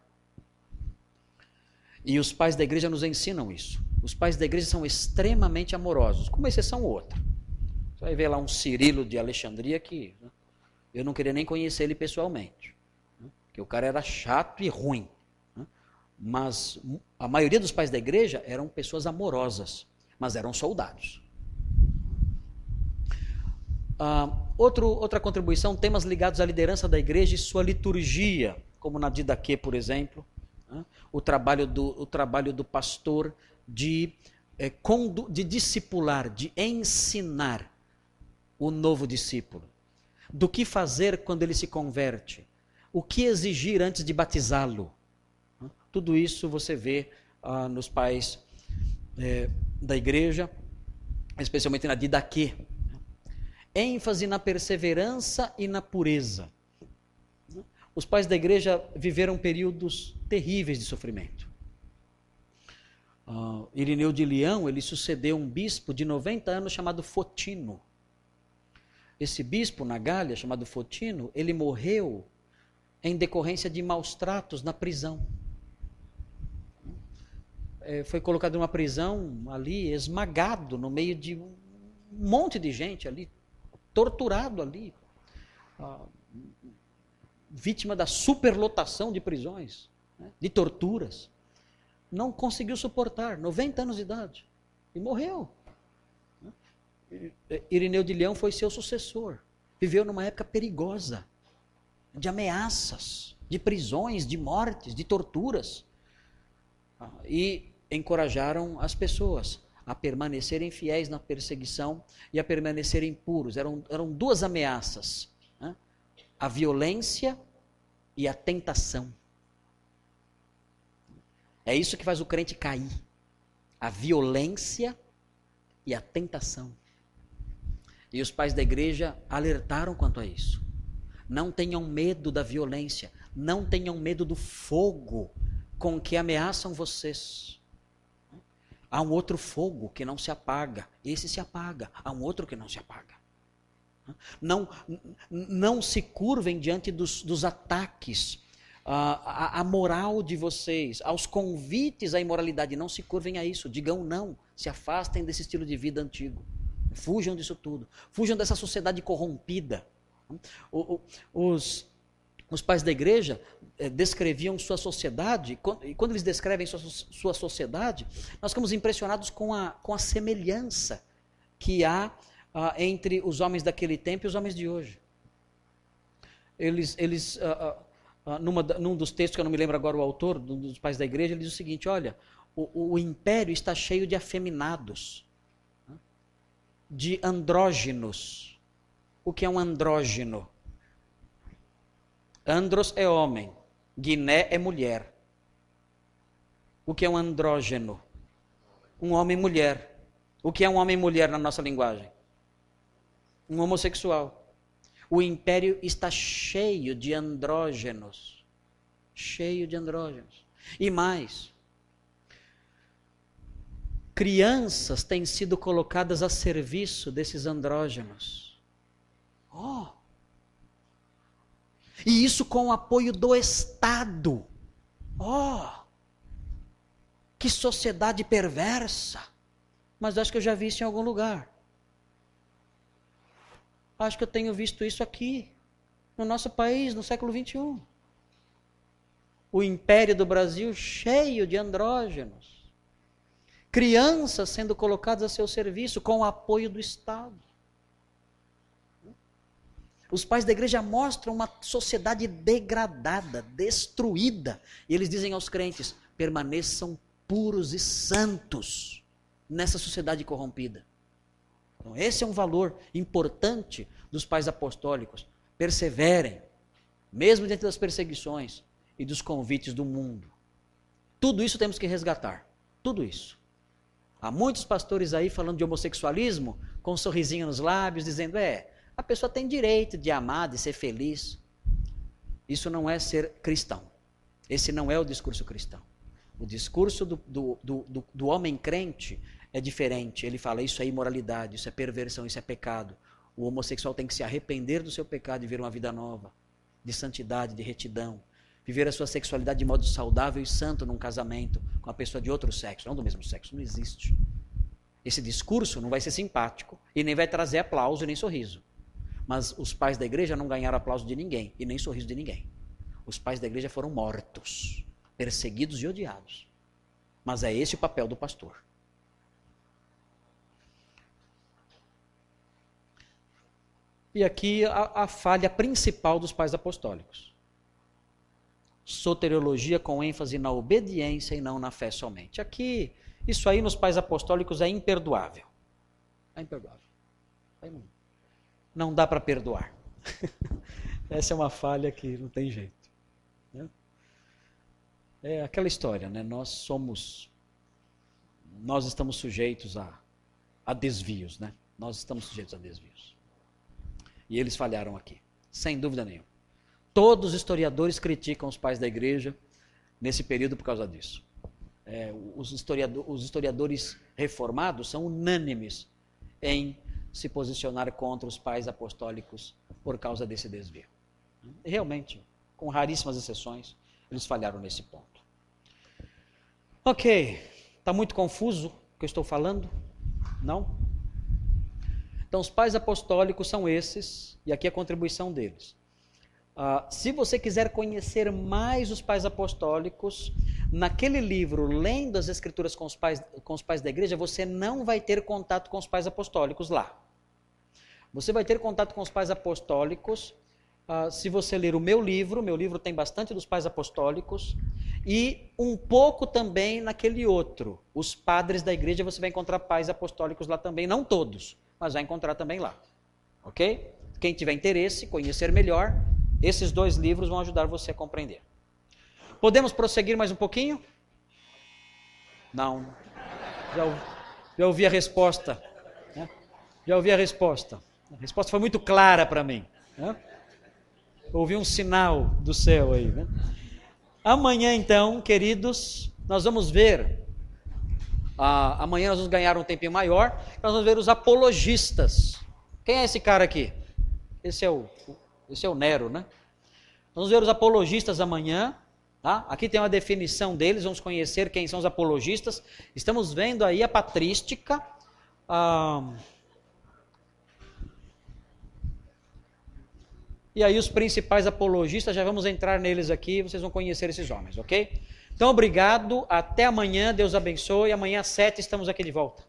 E os pais da igreja nos ensinam isso. Os pais da igreja são extremamente amorosos, com uma exceção ou outra. Você vai ver lá um Cirilo de Alexandria que né, eu não queria nem conhecer ele pessoalmente. Né? Porque o cara era chato e ruim. Né? Mas a maioria dos pais da igreja eram pessoas amorosas, mas eram soldados. Uh, outro, outra contribuição, temas ligados à liderança da igreja e sua liturgia, como na Didaquê, por exemplo, né? o, trabalho do, o trabalho do pastor de, é, de discipular, de ensinar o novo discípulo do que fazer quando ele se converte, o que exigir antes de batizá-lo. Tudo isso você vê ah, nos pais é, da igreja, especialmente na Didaquê. ênfase na perseverança e na pureza. os pais da igreja viveram períodos terríveis de sofrimento. Uh, Irineu de Leão, ele sucedeu um bispo de 90 anos chamado Fotino. Esse bispo na Gália, chamado Fotino, ele morreu em decorrência de maus tratos na prisão. É, foi colocado numa prisão ali, esmagado no meio de um monte de gente ali, torturado ali, uh, vítima da superlotação de prisões, né, de torturas não conseguiu suportar, 90 anos de idade, e morreu. Irineu de Leão foi seu sucessor. Viveu numa época perigosa, de ameaças, de prisões, de mortes, de torturas. E encorajaram as pessoas a permanecerem fiéis na perseguição e a permanecerem puros. Eram, eram duas ameaças: né? a violência e a tentação. É isso que faz o crente cair. A violência e a tentação. E os pais da igreja alertaram quanto a isso. Não tenham medo da violência. Não tenham medo do fogo com que ameaçam vocês. Há um outro fogo que não se apaga. Esse se apaga. Há um outro que não se apaga. Não, não se curvem diante dos, dos ataques a, a, moral de vocês, aos convites à imoralidade. Não se curvem a isso, digam não, se afastem desse estilo de vida antigo. Fujam disso tudo. Fujam dessa sociedade corrompida. Os, os pais da igreja eh, descreviam sua sociedade, e quando eles descrevem sua, sua sociedade, nós ficamos impressionados com a, com a semelhança que há ah, entre os homens daquele tempo e os homens de hoje. Eles, eles ah, ah, numa, num dos textos que eu não me lembro agora o autor, um dos pais da igreja, ele diz o seguinte: olha, o, o império está cheio de afeminados, de andrógenos. O que é um andrógeno? Andros é homem, Guiné é mulher. O que é um andrógeno? Um homem e mulher. O que é um homem e mulher na nossa linguagem? Um homossexual. O império está cheio de andrógenos. Cheio de andrógenos. E mais, crianças têm sido colocadas a serviço desses andrógenos. Oh! E isso com o apoio do Estado. Oh! Que sociedade perversa! Mas acho que eu já vi isso em algum lugar. Acho que eu tenho visto isso aqui, no nosso país, no século XXI. O império do Brasil cheio de andrógenos. Crianças sendo colocadas a seu serviço com o apoio do Estado. Os pais da igreja mostram uma sociedade degradada, destruída. E eles dizem aos crentes: permaneçam puros e santos nessa sociedade corrompida. Então, esse é um valor importante dos pais apostólicos. Perseverem, mesmo diante das perseguições e dos convites do mundo. Tudo isso temos que resgatar. Tudo isso. Há muitos pastores aí falando de homossexualismo com um sorrisinho nos lábios, dizendo: é, a pessoa tem direito de amar, de ser feliz. Isso não é ser cristão. Esse não é o discurso cristão. O discurso do, do, do, do, homem crente é diferente. Ele fala: isso é imoralidade, isso é perversão, isso é pecado. O homossexual tem que se arrepender do seu pecado e viver uma vida nova, de santidade, de retidão. Viver a sua sexualidade de modo saudável e santo num casamento com uma pessoa de outro sexo, não do mesmo sexo. Não existe. Esse discurso não vai ser simpático e nem vai trazer aplauso nem sorriso. Mas os pais da igreja não ganharam aplauso de ninguém e nem sorriso de ninguém. Os pais da igreja foram mortos, perseguidos e odiados. Mas é esse o papel do pastor. E aqui a, a falha principal dos pais apostólicos. Soteriologia com ênfase na obediência e não na fé somente. Aqui, isso aí nos pais apostólicos é imperdoável. É imperdoável. Não, dá para perdoar. Essa é uma falha que não tem jeito. Né? É aquela história, né? Nós somos, nós estamos sujeitos a, a desvios, né? Nós estamos sujeitos a desvios. E eles falharam aqui, sem dúvida nenhuma. Todos os historiadores criticam os pais da igreja nesse período por causa disso. É, os, historiador, os historiadores reformados são unânimes em se posicionar contra os pais apostólicos por causa desse desvio. Realmente, com raríssimas exceções, eles falharam nesse ponto. Ok, está muito confuso o que eu estou falando? Não? Então, os pais apostólicos são esses, e aqui a contribuição deles. Uh, se você quiser conhecer mais os pais apostólicos, naquele livro, lendo as escrituras com os, pais, com os pais da igreja, você não vai ter contato com os pais apostólicos lá. Você vai ter contato com os pais apostólicos uh, se você ler o meu livro. Meu livro tem bastante dos pais apostólicos. E um pouco também naquele outro. Os padres da igreja, você vai encontrar pais apostólicos lá também. Não todos, mas vai encontrar também lá. Ok? Quem tiver interesse, conhecer melhor, esses dois livros vão ajudar você a compreender. Podemos prosseguir mais um pouquinho? Não. Já, já ouvi a resposta. Né? Já ouvi a resposta. A resposta foi muito clara para mim. Né? Ouvi um sinal do céu aí. Né? Amanhã, então, queridos, nós vamos ver. Ah, amanhã nós vamos ganhar um tempinho maior. Nós vamos ver os apologistas. Quem é esse cara aqui? Esse é o, esse é o Nero, né? Vamos ver os apologistas amanhã. Tá? Aqui tem uma definição deles, vamos conhecer quem são os apologistas. Estamos vendo aí a patrística. Ah, E aí os principais apologistas, já vamos entrar neles aqui, vocês vão conhecer esses homens, ok? Então, obrigado, até amanhã, Deus abençoe. Amanhã às sete estamos aqui de volta.